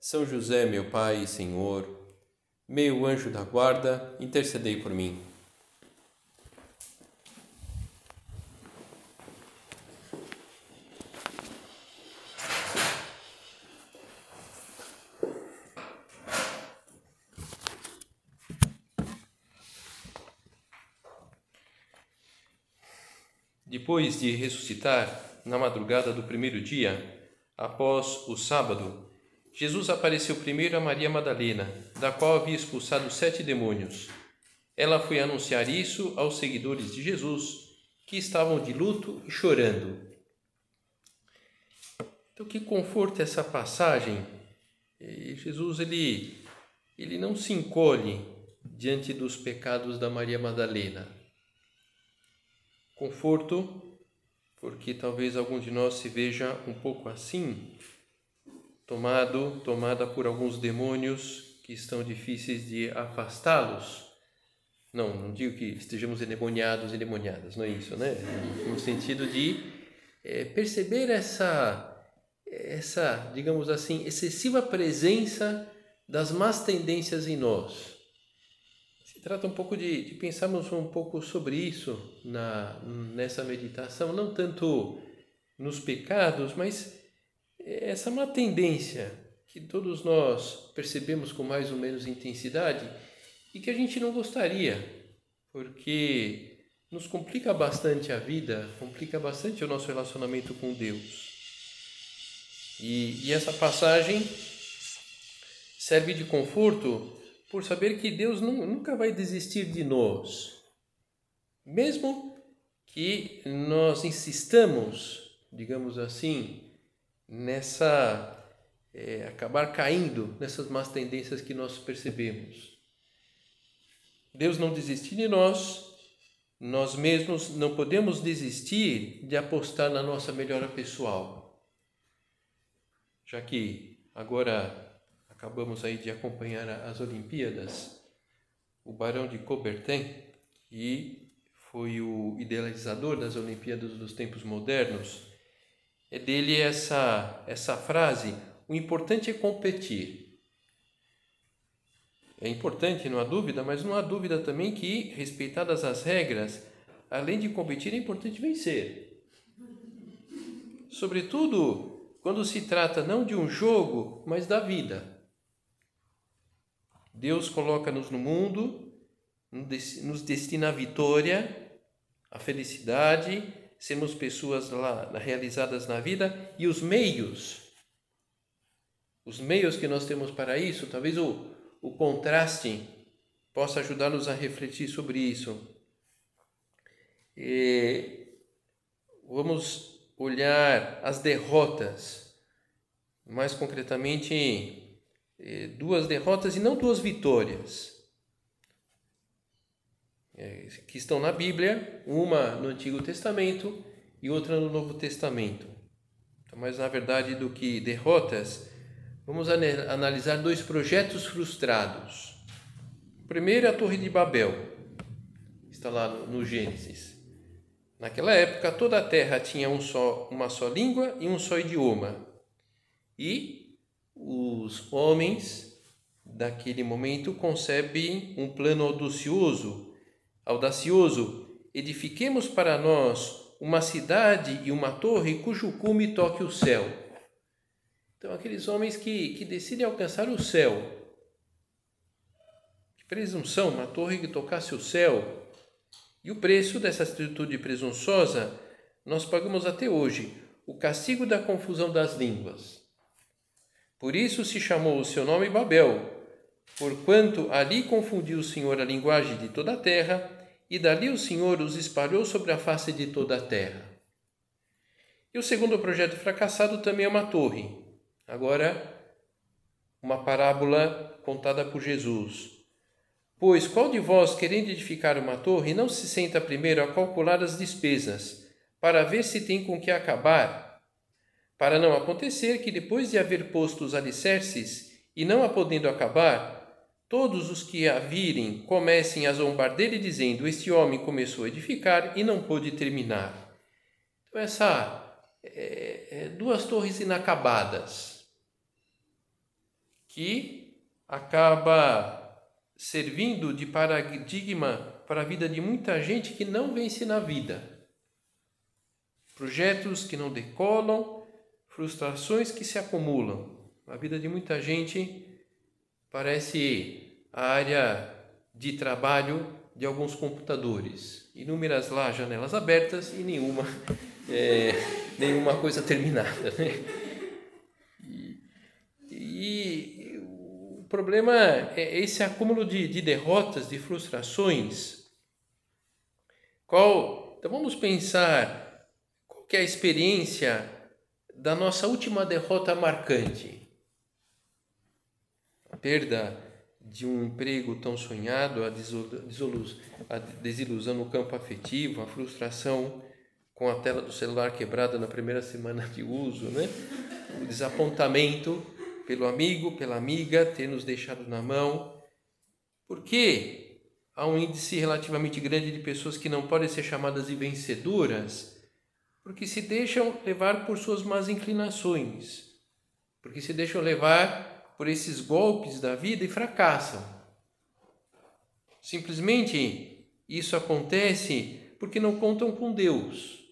são José, meu Pai e Senhor, meu anjo da guarda, intercedei por mim. Depois de ressuscitar na madrugada do primeiro dia, após o sábado, Jesus apareceu primeiro a Maria Madalena, da qual havia expulsado sete demônios. Ela foi anunciar isso aos seguidores de Jesus, que estavam de luto e chorando. Então, que conforto essa passagem! Jesus ele, ele não se encolhe diante dos pecados da Maria Madalena. Conforto, porque talvez algum de nós se veja um pouco assim tomado, tomada por alguns demônios que estão difíceis de afastá-los. Não, não digo que estejamos endemoniados, endemoniadas, não é isso, né? No sentido de é, perceber essa, essa, digamos assim, excessiva presença das más tendências em nós. Se trata um pouco de, de pensarmos um pouco sobre isso na, nessa meditação, não tanto nos pecados, mas essa é uma tendência que todos nós percebemos com mais ou menos intensidade e que a gente não gostaria, porque nos complica bastante a vida, complica bastante o nosso relacionamento com Deus. E, e essa passagem serve de conforto por saber que Deus não, nunca vai desistir de nós, mesmo que nós insistamos, digamos assim, nessa é, acabar caindo nessas más tendências que nós percebemos. Deus não desistiu de nós, nós mesmos não podemos desistir de apostar na nossa melhora pessoal. Já que agora acabamos aí de acompanhar as Olimpíadas, o Barão de Coubertin, que foi o idealizador das Olimpíadas dos tempos modernos, é dele essa, essa frase: o importante é competir. É importante, não há dúvida, mas não há dúvida também que, respeitadas as regras, além de competir, é importante vencer. Sobretudo quando se trata não de um jogo, mas da vida. Deus coloca-nos no mundo, nos destina a vitória, a felicidade sermos pessoas lá, realizadas na vida e os meios, os meios que nós temos para isso, talvez o, o contraste possa ajudar-nos a refletir sobre isso. E vamos olhar as derrotas, mais concretamente, eh, duas derrotas e não duas vitórias é, que estão na Bíblia, uma no Antigo Testamento e outra no Novo Testamento. Então, mas na verdade, do que derrotas, vamos analisar dois projetos frustrados. O primeiro é a Torre de Babel, está lá no Gênesis. Naquela época, toda a terra tinha um só, uma só língua e um só idioma. E os homens daquele momento concebem um plano audacioso audacioso, edifiquemos para nós uma cidade e uma torre cujo cume toque o céu. Então, aqueles homens que, que decidem alcançar o céu. Que presunção, uma torre que tocasse o céu. E o preço dessa atitude presunçosa nós pagamos até hoje, o castigo da confusão das línguas. Por isso se chamou o seu nome Babel, porquanto ali confundiu o Senhor a linguagem de toda a terra e dali o Senhor os espalhou sobre a face de toda a terra. E o segundo projeto fracassado também é uma torre. Agora, uma parábola contada por Jesus. Pois qual de vós, querendo edificar uma torre, não se senta primeiro a calcular as despesas, para ver se tem com que acabar? Para não acontecer que, depois de haver posto os alicerces e não a podendo acabar, todos os que a virem comecem a zombar dele, dizendo: Este homem começou a edificar e não pôde terminar. Então, essa é, é, duas torres inacabadas que acaba servindo de paradigma para a vida de muita gente que não vence na vida. Projetos que não decolam, frustrações que se acumulam. A vida de muita gente parece a área de trabalho de alguns computadores. Inúmeras lá janelas abertas e nenhuma, é, nenhuma coisa terminada. Né? E, e, o problema é esse acúmulo de, de derrotas, de frustrações. Qual, então vamos pensar qual é a experiência da nossa última derrota marcante perda de um emprego tão sonhado, a, desilusão no campo afetivo, a frustração com a tela do celular quebrada na primeira semana de uso, né? o desapontamento pelo amigo, pela amiga ter nos deixado na mão. Por quê? Há um índice relativamente grande de pessoas que não podem ser chamadas de vencedoras porque se deixam levar por suas más inclinações, porque se deixam levar por esses golpes da vida e fracassam. Simplesmente isso acontece porque não contam com Deus.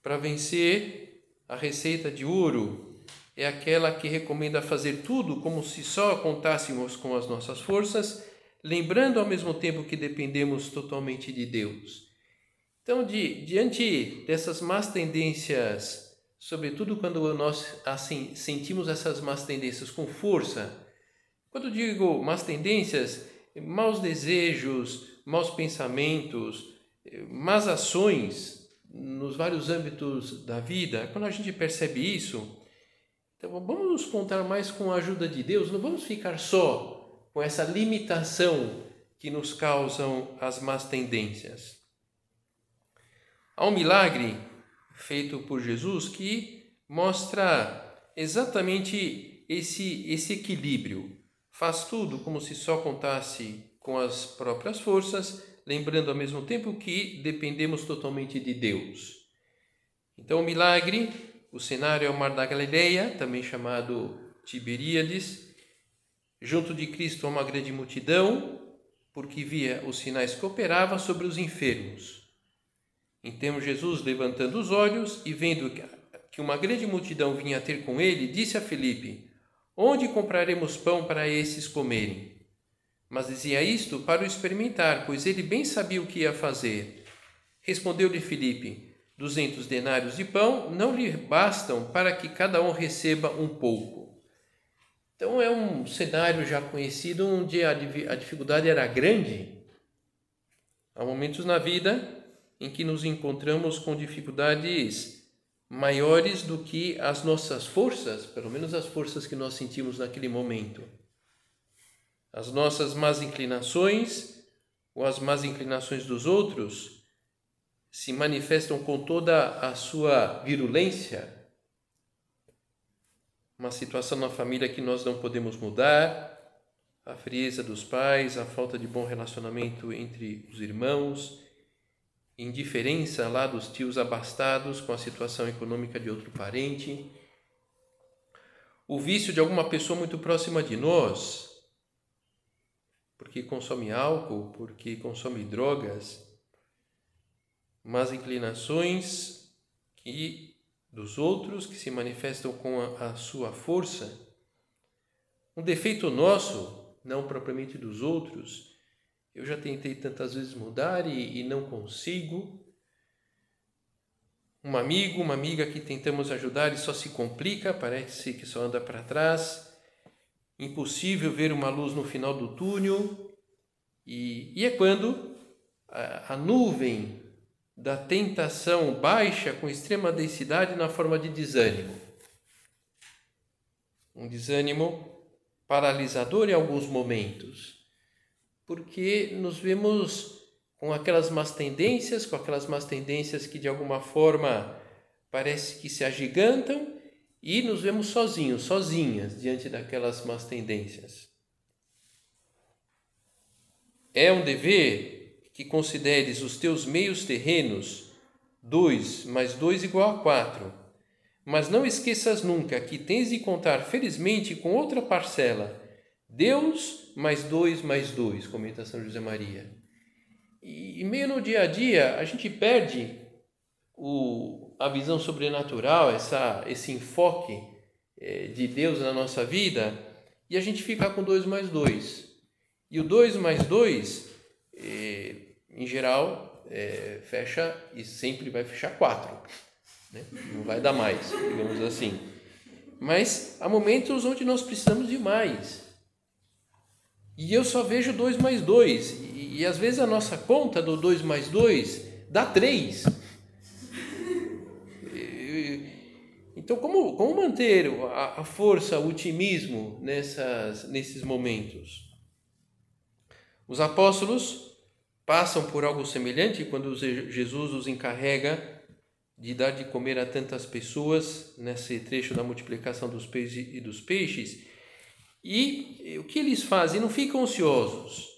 Para vencer, a receita de ouro é aquela que recomenda fazer tudo como se só contássemos com as nossas forças, lembrando ao mesmo tempo que dependemos totalmente de Deus. Então, de, diante dessas más tendências sobretudo quando nós assim sentimos essas más tendências com força. Quando digo más tendências, maus desejos, maus pensamentos, más ações nos vários âmbitos da vida, quando a gente percebe isso, então vamos nos contar mais com a ajuda de Deus, não vamos ficar só com essa limitação que nos causam as más tendências. Há um milagre feito por Jesus que mostra exatamente esse, esse equilíbrio. Faz tudo como se só contasse com as próprias forças, lembrando ao mesmo tempo que dependemos totalmente de Deus. Então, o milagre, o cenário é o Mar da Galileia, também chamado Tiberíades. Junto de Cristo há uma grande multidão, porque via os sinais que operava sobre os enfermos. Então Jesus, levantando os olhos e vendo que uma grande multidão vinha ter com ele, disse a Felipe: Onde compraremos pão para esses comerem? Mas dizia isto para o experimentar, pois ele bem sabia o que ia fazer. Respondeu-lhe Felipe: Duzentos denários de pão não lhe bastam para que cada um receba um pouco. Então é um cenário já conhecido onde a dificuldade era grande. Há momentos na vida em que nos encontramos com dificuldades maiores do que as nossas forças, pelo menos as forças que nós sentimos naquele momento. As nossas más inclinações ou as más inclinações dos outros se manifestam com toda a sua virulência. Uma situação na família que nós não podemos mudar, a frieza dos pais, a falta de bom relacionamento entre os irmãos, indiferença lá dos tios abastados com a situação econômica de outro parente, o vício de alguma pessoa muito próxima de nós, porque consome álcool, porque consome drogas, mas inclinações que dos outros que se manifestam com a, a sua força, um defeito nosso, não propriamente dos outros, eu já tentei tantas vezes mudar e, e não consigo. Um amigo, uma amiga que tentamos ajudar e só se complica, parece que só anda para trás. Impossível ver uma luz no final do túnel. E, e é quando a, a nuvem da tentação baixa com extrema densidade na forma de desânimo. um desânimo paralisador em alguns momentos, porque nos vemos com aquelas más tendências, com aquelas más tendências que de alguma forma parece que se agigantam e nos vemos sozinhos, sozinhas diante daquelas más tendências. É um dever que consideres os teus meios terrenos, dois mais dois igual a quatro, mas não esqueças nunca que tens de contar felizmente com outra parcela, Deus mais dois mais dois, comenta São José Maria. E, e meio no dia a dia a gente perde o, a visão sobrenatural, essa, esse enfoque é, de Deus na nossa vida, e a gente fica com dois mais dois. E o dois mais dois, é, em geral, é, fecha e sempre vai fechar quatro. Né? Não vai dar mais, digamos assim. Mas há momentos onde nós precisamos de mais. E eu só vejo 2 mais 2. E, e, às vezes a nossa conta do 2 mais 2 dá 3. Então, como, como manter a, a força, o otimismo nessas, nesses momentos? Os apóstolos passam por algo semelhante quando Jesus os encarrega de dar de comer a tantas pessoas nesse trecho da multiplicação dos peixes e dos peixes. E o que eles fazem? Não ficam ansiosos.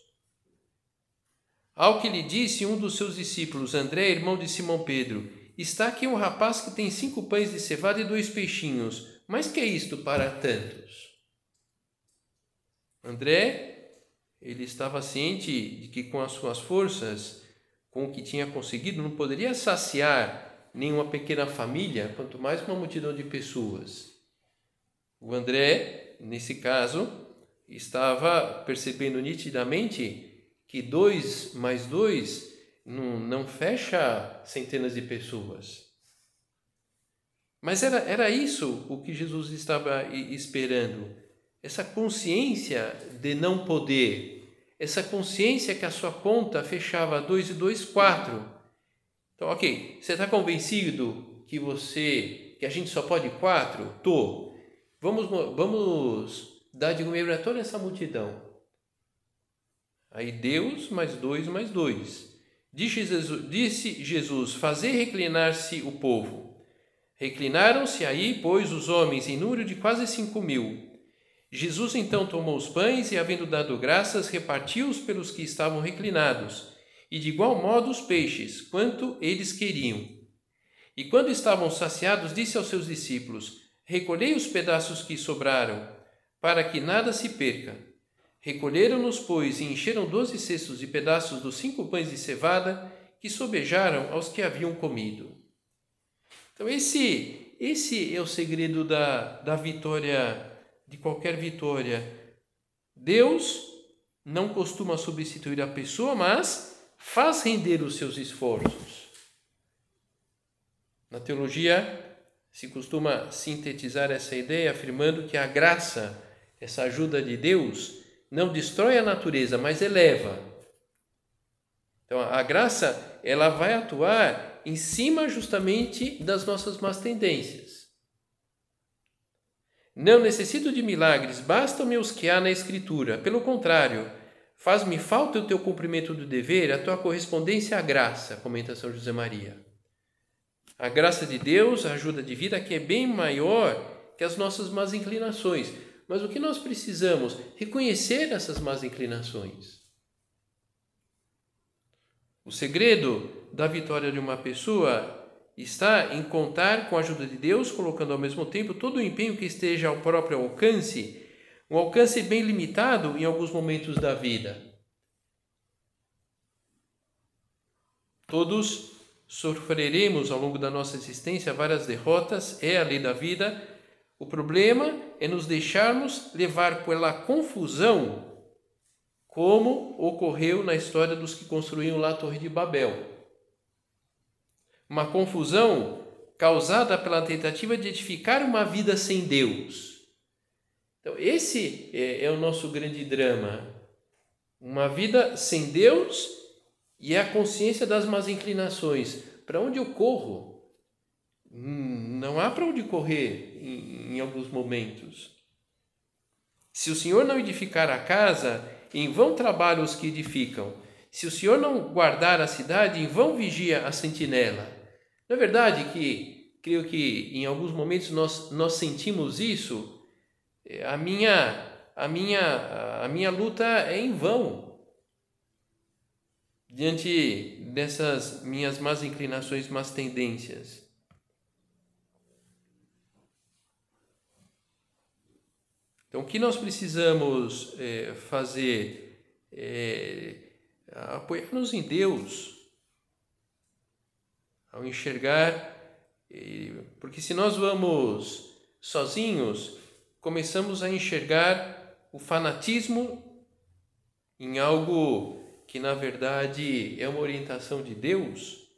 Ao que lhe disse um dos seus discípulos, André, irmão de Simão Pedro, está aqui um rapaz que tem cinco pães de cevada e dois peixinhos. Mas que é isto para tantos? André, ele estava ciente de que com as suas forças, com o que tinha conseguido, não poderia saciar nenhuma pequena família, quanto mais uma multidão de pessoas. O André, nesse caso, estava percebendo nitidamente que dois mais dois não, não fecha centenas de pessoas. Mas era, era isso o que Jesus estava esperando. Essa consciência de não poder, essa consciência que a sua conta fechava dois e dois, quatro então, ok, você está convencido que você, que a gente só pode quatro? Tô. Vamos, vamos dar de comer para toda essa multidão. Aí Deus mais dois mais dois. Disse Jesus, disse Jesus fazer reclinar-se o povo. Reclinaram-se aí, pois, os homens em número de quase cinco mil. Jesus então tomou os pães e, havendo dado graças, repartiu-os pelos que estavam reclinados e de igual modo os peixes, quanto eles queriam. E quando estavam saciados, disse aos seus discípulos: Recolhei os pedaços que sobraram, para que nada se perca. Recolheram-nos, pois, e encheram doze cestos de pedaços dos cinco pães de cevada que sobejaram aos que haviam comido. Então, esse, esse é o segredo da, da vitória, de qualquer vitória. Deus não costuma substituir a pessoa, mas faz render os seus esforços. Na teologia se costuma sintetizar essa ideia afirmando que a graça, essa ajuda de Deus, não destrói a natureza, mas eleva. Então a graça, ela vai atuar em cima justamente das nossas más tendências. Não necessito de milagres, bastam-me os que há na Escritura. Pelo contrário, Faz-me falta o teu cumprimento do dever, a tua correspondência à graça, comenta São José Maria. A graça de Deus, a ajuda de vida, que é bem maior que as nossas más inclinações. Mas o que nós precisamos? Reconhecer essas más inclinações. O segredo da vitória de uma pessoa está em contar com a ajuda de Deus, colocando ao mesmo tempo todo o empenho que esteja ao próprio alcance um alcance bem limitado em alguns momentos da vida. Todos sofreremos ao longo da nossa existência várias derrotas, é a lei da vida. O problema é nos deixarmos levar pela confusão, como ocorreu na história dos que construíram lá a Torre de Babel. Uma confusão causada pela tentativa de edificar uma vida sem Deus então, esse é, é o nosso grande drama. Uma vida sem Deus e a consciência das más inclinações. Para onde eu corro? Hum, não há para onde correr em, em alguns momentos. Se o Senhor não edificar a casa, em vão trabalham os que edificam. Se o Senhor não guardar a cidade, em vão vigia a sentinela. Não é verdade que, creio que em alguns momentos nós, nós sentimos isso? É, a minha, a, minha, a minha luta é em vão. Diante dessas minhas más inclinações, más tendências. Então, o que nós precisamos é, fazer é apoiar-nos em Deus, ao enxergar, porque se nós vamos sozinhos, começamos a enxergar o fanatismo em algo que na verdade é uma orientação de Deus.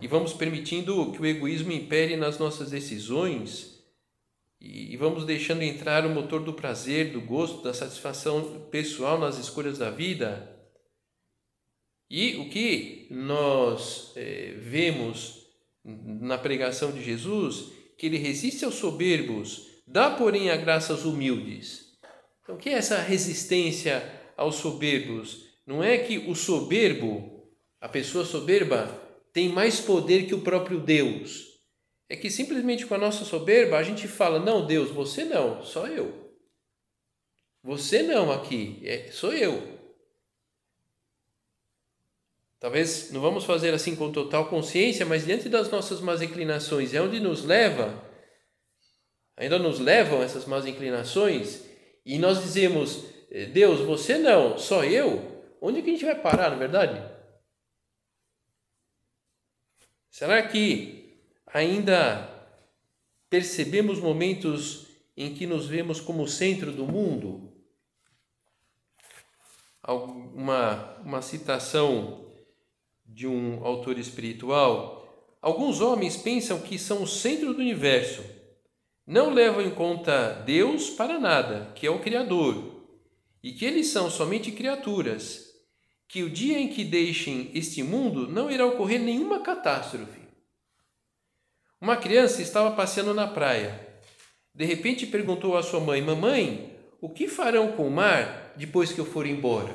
E vamos permitindo que o egoísmo impere nas nossas decisões e vamos deixando entrar o motor do prazer, do gosto, da satisfação pessoal nas escolhas da vida. E o que nós é, vemos na pregação de Jesus, que ele resiste aos soberbos, dá, porém, a graça aos humildes. Então, o que é essa resistência aos soberbos? Não é que o soberbo, a pessoa soberba, tem mais poder que o próprio Deus é que simplesmente com a nossa soberba a gente fala: não, Deus, você não, só eu. Você não aqui, é, sou eu. Talvez não vamos fazer assim com total consciência, mas diante das nossas más inclinações, é onde nos leva, ainda nos levam essas más inclinações, e nós dizemos: Deus, você não, só eu. Onde que a gente vai parar, na é verdade? Será que ainda percebemos momentos em que nos vemos como o centro do mundo. Uma, uma citação de um autor espiritual: Alguns homens pensam que são o centro do universo, não levam em conta Deus para nada, que é o Criador, e que eles são somente criaturas, que o dia em que deixem este mundo não irá ocorrer nenhuma catástrofe uma criança estava passeando na praia. De repente perguntou à sua mãe: Mamãe, o que farão com o mar depois que eu for embora?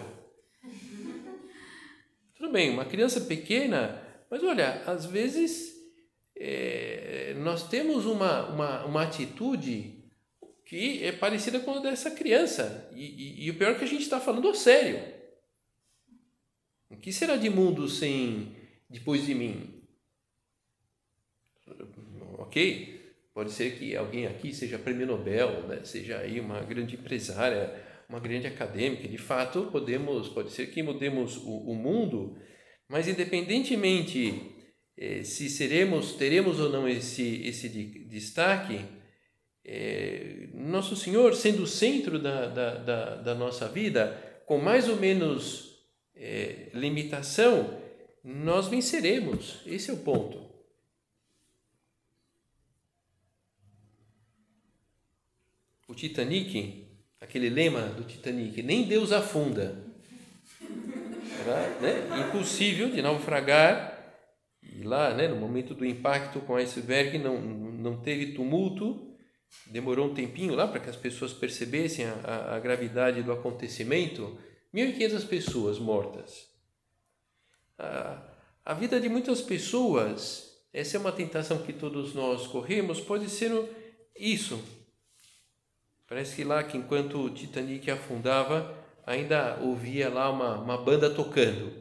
Tudo bem, uma criança pequena, mas olha, às vezes é, nós temos uma, uma, uma atitude que é parecida com a dessa criança. E, e, e o pior é que a gente está falando sério. O que será de mundo sem depois de mim? ok? Pode ser que alguém aqui seja prêmio Nobel, né? seja aí uma grande empresária, uma grande acadêmica. De fato, podemos, pode ser que mudemos o, o mundo, mas independentemente eh, se seremos, teremos ou não esse, esse destaque, eh, Nosso Senhor sendo o centro da, da, da, da nossa vida, com mais ou menos eh, limitação, nós venceremos. Esse é o ponto. o Titanic, aquele lema do Titanic, nem Deus afunda. Era né, impossível de naufragar. E lá, né, no momento do impacto com o iceberg, não, não teve tumulto. Demorou um tempinho lá para que as pessoas percebessem a, a, a gravidade do acontecimento. 1.500 pessoas mortas. A, a vida de muitas pessoas, essa é uma tentação que todos nós corremos, pode ser isso, Parece que lá, que enquanto o Titanic afundava, ainda ouvia lá uma, uma banda tocando.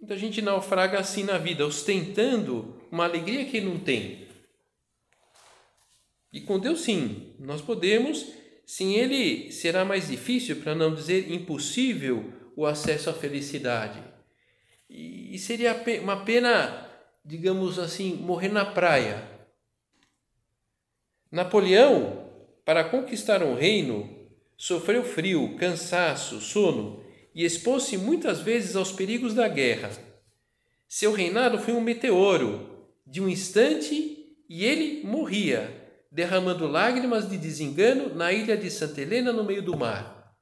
Muita gente naufraga assim na vida, ostentando uma alegria que não tem. E com Deus, sim, nós podemos, sem Ele será mais difícil, para não dizer impossível, o acesso à felicidade. E seria uma pena, digamos assim, morrer na praia. Napoleão, para conquistar um reino, sofreu frio, cansaço, sono e expôs-se muitas vezes aos perigos da guerra. Seu reinado foi um meteoro, de um instante, e ele morria, derramando lágrimas de desengano na ilha de Santa Helena no meio do mar.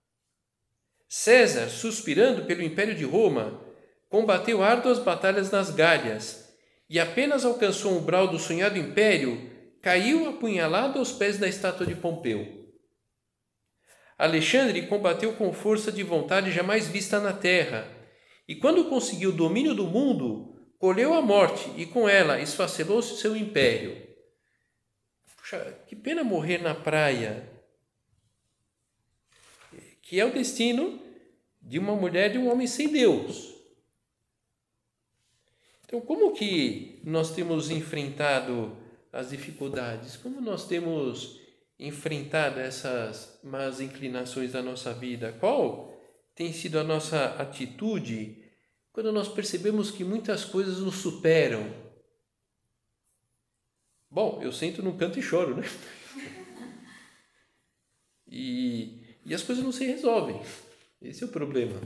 César, suspirando pelo império de Roma, combateu árduas batalhas nas Galhas e apenas alcançou o umbral do sonhado império caiu apunhalado aos pés da estátua de Pompeu. Alexandre combateu com força de vontade jamais vista na terra, e quando conseguiu o domínio do mundo, colheu a morte e com ela esfacelou-se seu império. Puxa, que pena morrer na praia, que é o destino de uma mulher e de um homem sem Deus. Então, como que nós temos enfrentado as dificuldades? Como nós temos enfrentado essas más inclinações da nossa vida? Qual tem sido a nossa atitude quando nós percebemos que muitas coisas nos superam? Bom, eu sento num canto e choro, né? E, e as coisas não se resolvem. Esse é o problema.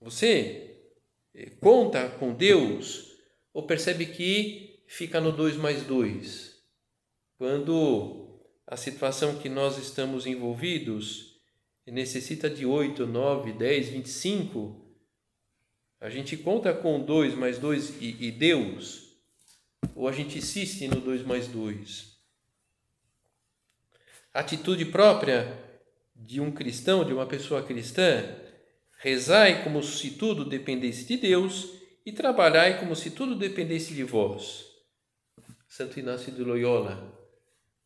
Você eh, conta com Deus ou percebe que fica no 2 mais 2? Quando a situação que nós estamos envolvidos necessita de 8, 9, 10, 25, a gente conta com 2 mais 2 e, e Deus, ou a gente insiste no 2 mais 2? Atitude própria de um cristão, de uma pessoa cristã, rezai como se tudo dependesse de Deus e trabalhai como se tudo dependesse de vós. Santo Inácio de Loyola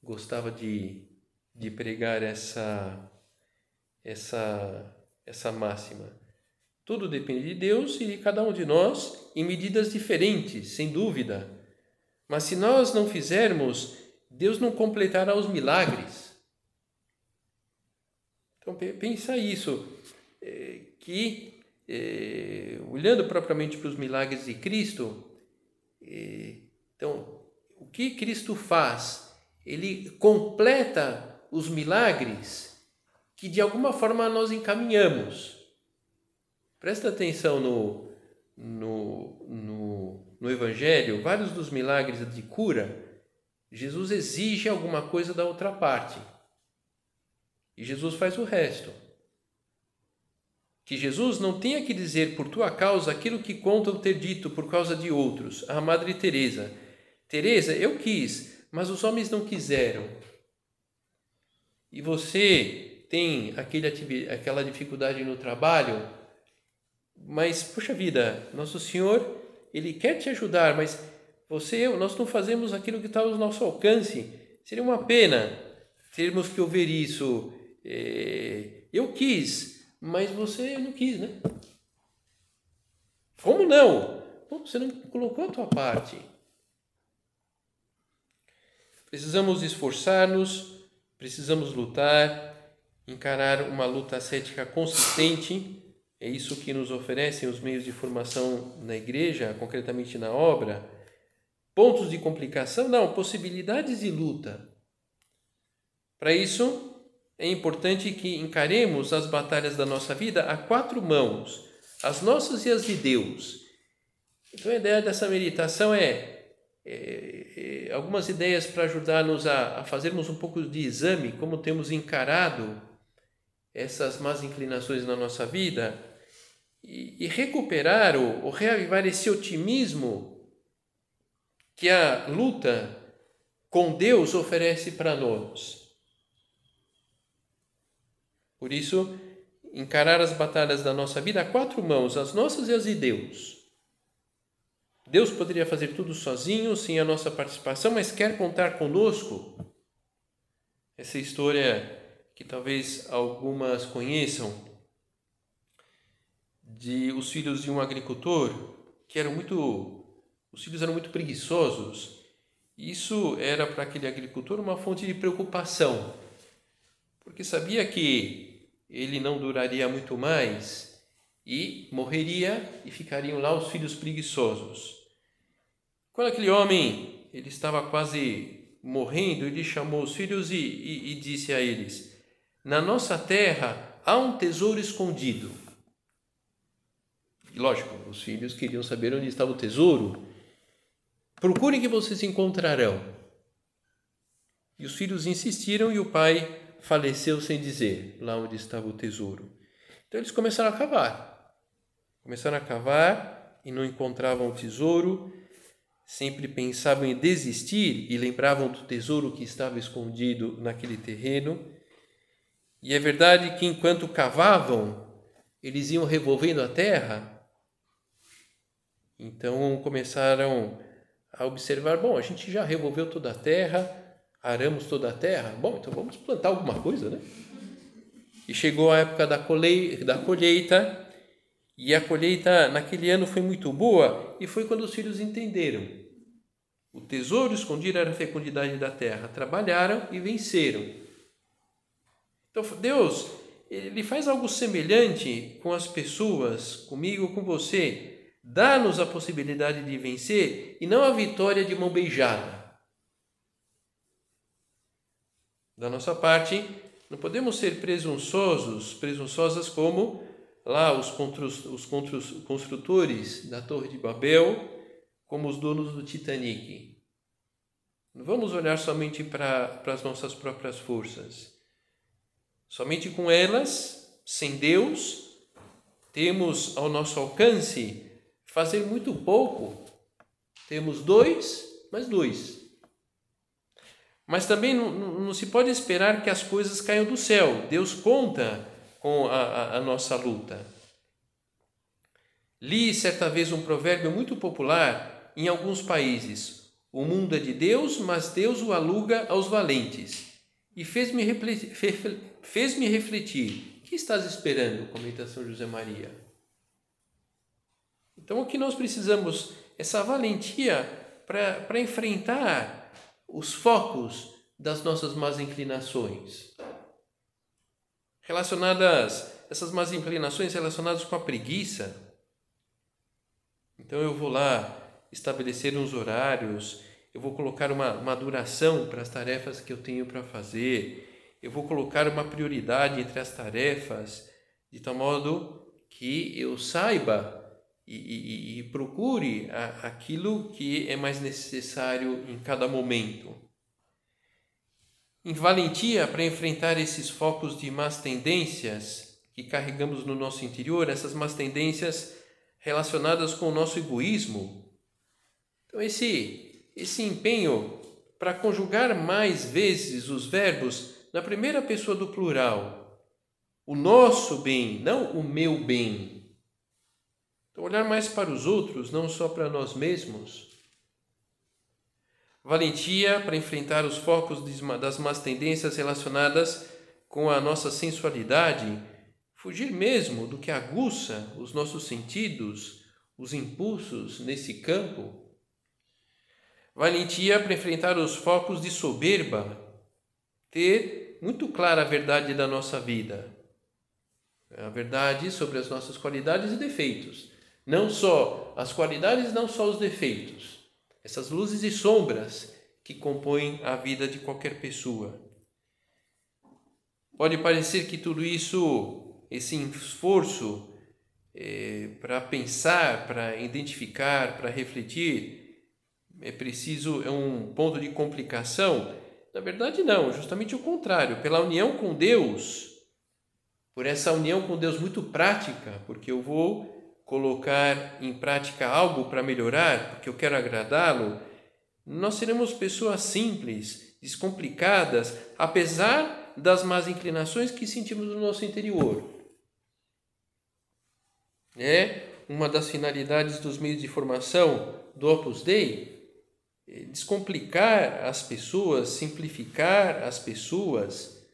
gostava de, de pregar essa, essa, essa máxima. Tudo depende de Deus e de cada um de nós em medidas diferentes, sem dúvida. Mas se nós não fizermos, Deus não completará os milagres. Então pensa isso, é, que é, olhando propriamente para os milagres de Cristo, é, então o que Cristo faz ele completa os milagres que de alguma forma nós encaminhamos. Presta atenção no, no, no, no Evangelho, vários dos milagres de cura, Jesus exige alguma coisa da outra parte. E Jesus faz o resto. Que Jesus não tenha que dizer por tua causa aquilo que contam ter dito por causa de outros. A Madre Teresa. Teresa, eu quis, mas os homens não quiseram. E você tem aquele, aquela dificuldade no trabalho, mas, puxa vida, Nosso Senhor, Ele quer te ajudar, mas você eu, nós não fazemos aquilo que está ao nosso alcance. Seria uma pena termos que ouvir isso. É, eu quis, mas você não quis, né? Como não? Bom, você não colocou a tua parte. Precisamos esforçar-nos, precisamos lutar, encarar uma luta ascética consistente. É isso que nos oferecem os meios de formação na igreja, concretamente na obra. Pontos de complicação? Não, possibilidades de luta. Para isso, é importante que encaremos as batalhas da nossa vida a quatro mãos, as nossas e as de Deus. Então a ideia dessa meditação é é, é, algumas ideias para ajudar-nos a, a fazermos um pouco de exame, como temos encarado essas más inclinações na nossa vida e, e recuperar ou, ou reavivar esse otimismo que a luta com Deus oferece para nós. Por isso, encarar as batalhas da nossa vida a quatro mãos, as nossas e as de Deus. Deus poderia fazer tudo sozinho, sem a nossa participação, mas quer contar conosco. Essa história que talvez algumas conheçam de os filhos de um agricultor que eram muito os filhos eram muito preguiçosos. Isso era para aquele agricultor uma fonte de preocupação, porque sabia que ele não duraria muito mais e morreria e ficariam lá os filhos preguiçosos. Quando aquele homem ele estava quase morrendo, ele chamou os filhos e, e, e disse a eles: Na nossa terra há um tesouro escondido. Lógico, os filhos queriam saber onde estava o tesouro. Procurem que vocês encontrarão. E os filhos insistiram e o pai faleceu sem dizer lá onde estava o tesouro. Então eles começaram a cavar. Começaram a cavar e não encontravam o tesouro sempre pensavam em desistir e lembravam do tesouro que estava escondido naquele terreno. E é verdade que enquanto cavavam, eles iam revolvendo a terra. Então começaram a observar: bom, a gente já revolveu toda a terra, aramos toda a terra, bom, então vamos plantar alguma coisa, né? E chegou a época da colheita, e a colheita naquele ano foi muito boa, e foi quando os filhos entenderam. O tesouro escondido era a fecundidade da terra. Trabalharam e venceram. Então, Deus, Ele faz algo semelhante com as pessoas, comigo, com você. Dá-nos a possibilidade de vencer e não a vitória de mão beijada. Da nossa parte, não podemos ser presunçosos, presunçosas como lá os, os construtores da Torre de Babel, como os donos do Titanic. Não vamos olhar somente para, para as nossas próprias forças. Somente com elas, sem Deus, temos ao nosso alcance fazer muito pouco. Temos dois, mais dois. Mas também não, não, não, se pode esperar que as coisas caiam do céu. Deus conta com a, a, a nossa luta. Li certa vez um provérbio muito popular em alguns países: O mundo é de Deus, mas Deus o aluga aos valentes. E fez-me refletir, fez refletir: que estás esperando? Comenta São José Maria. Então, o que nós precisamos? Essa valentia para enfrentar os focos das nossas más inclinações. Relacionadas, essas más inclinações relacionadas com a preguiça. Então eu vou lá estabelecer uns horários, eu vou colocar uma, uma duração para as tarefas que eu tenho para fazer, eu vou colocar uma prioridade entre as tarefas, de tal modo que eu saiba e, e, e procure a, aquilo que é mais necessário em cada momento. Em valentia para enfrentar esses focos de más tendências que carregamos no nosso interior, essas más tendências relacionadas com o nosso egoísmo. Então, esse, esse empenho para conjugar mais vezes os verbos na primeira pessoa do plural, o nosso bem, não o meu bem então, olhar mais para os outros, não só para nós mesmos. Valentia para enfrentar os focos das más tendências relacionadas com a nossa sensualidade, fugir mesmo do que aguça os nossos sentidos, os impulsos nesse campo. Valentia para enfrentar os focos de soberba, ter muito clara a verdade da nossa vida, a verdade sobre as nossas qualidades e defeitos não só as qualidades, não só os defeitos, essas luzes e sombras que compõem a vida de qualquer pessoa. Pode parecer que tudo isso, esse esforço é, para pensar, para identificar, para refletir, é preciso, é um ponto de complicação. Na verdade, não, justamente o contrário. Pela união com Deus, por essa união com Deus muito prática, porque eu vou colocar em prática algo para melhorar, porque eu quero agradá-lo, nós seremos pessoas simples, descomplicadas, apesar das más inclinações que sentimos no nosso interior. É uma das finalidades dos meios de formação do Opus Dei, é descomplicar as pessoas, simplificar as pessoas,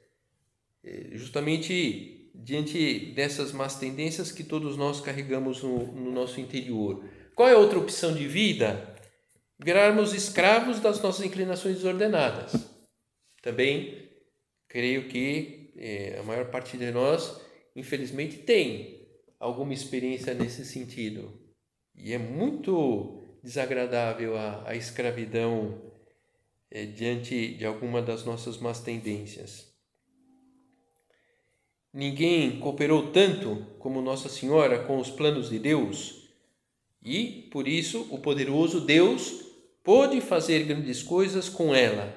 é justamente diante dessas más tendências que todos nós carregamos no, no nosso interior. Qual é outra opção de vida? Virarmos escravos das nossas inclinações desordenadas. Também creio que é, a maior parte de nós, infelizmente, tem alguma experiência nesse sentido. E é muito desagradável a, a escravidão é, diante de alguma das nossas más tendências. Ninguém cooperou tanto como Nossa Senhora com os planos de Deus e, por isso, o poderoso Deus pôde fazer grandes coisas com ela.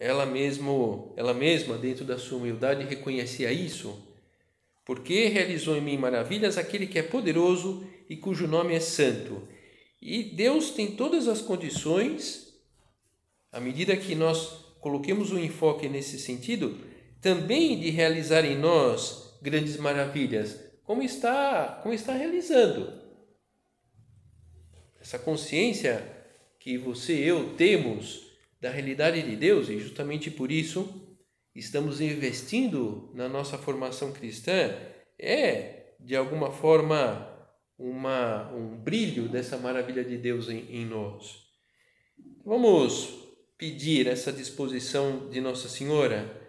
Ela mesmo, ela mesma, dentro da sua humildade, reconhecia isso, porque realizou em mim maravilhas aquele que é poderoso e cujo nome é santo. E Deus tem todas as condições, à medida que nós coloquemos o enfoque nesse sentido, também de realizar em nós grandes maravilhas, como está, como está realizando. Essa consciência que você e eu temos da realidade de Deus e justamente por isso estamos investindo na nossa formação cristã é de alguma forma uma, um brilho dessa maravilha de Deus em, em nós. Vamos pedir essa disposição de Nossa Senhora,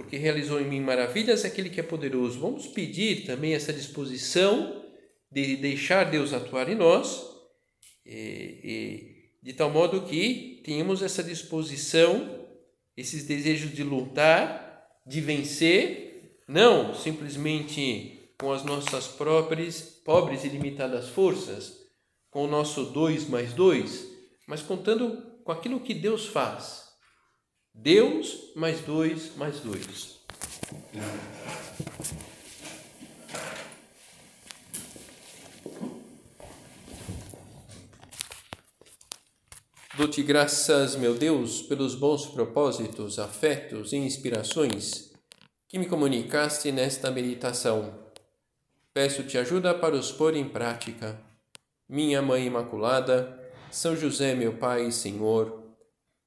porque realizou em mim maravilhas aquele que é poderoso. Vamos pedir também essa disposição de deixar Deus atuar em nós, de tal modo que tenhamos essa disposição, esses desejos de lutar, de vencer, não simplesmente com as nossas próprias, pobres e limitadas forças, com o nosso dois mais dois, mas contando com aquilo que Deus faz. Deus mais dois mais dois. Dou-te graças, meu Deus, pelos bons propósitos, afetos e inspirações que me comunicaste nesta meditação. Peço-te ajuda para os pôr em prática. Minha Mãe Imaculada, são José, meu Pai e Senhor,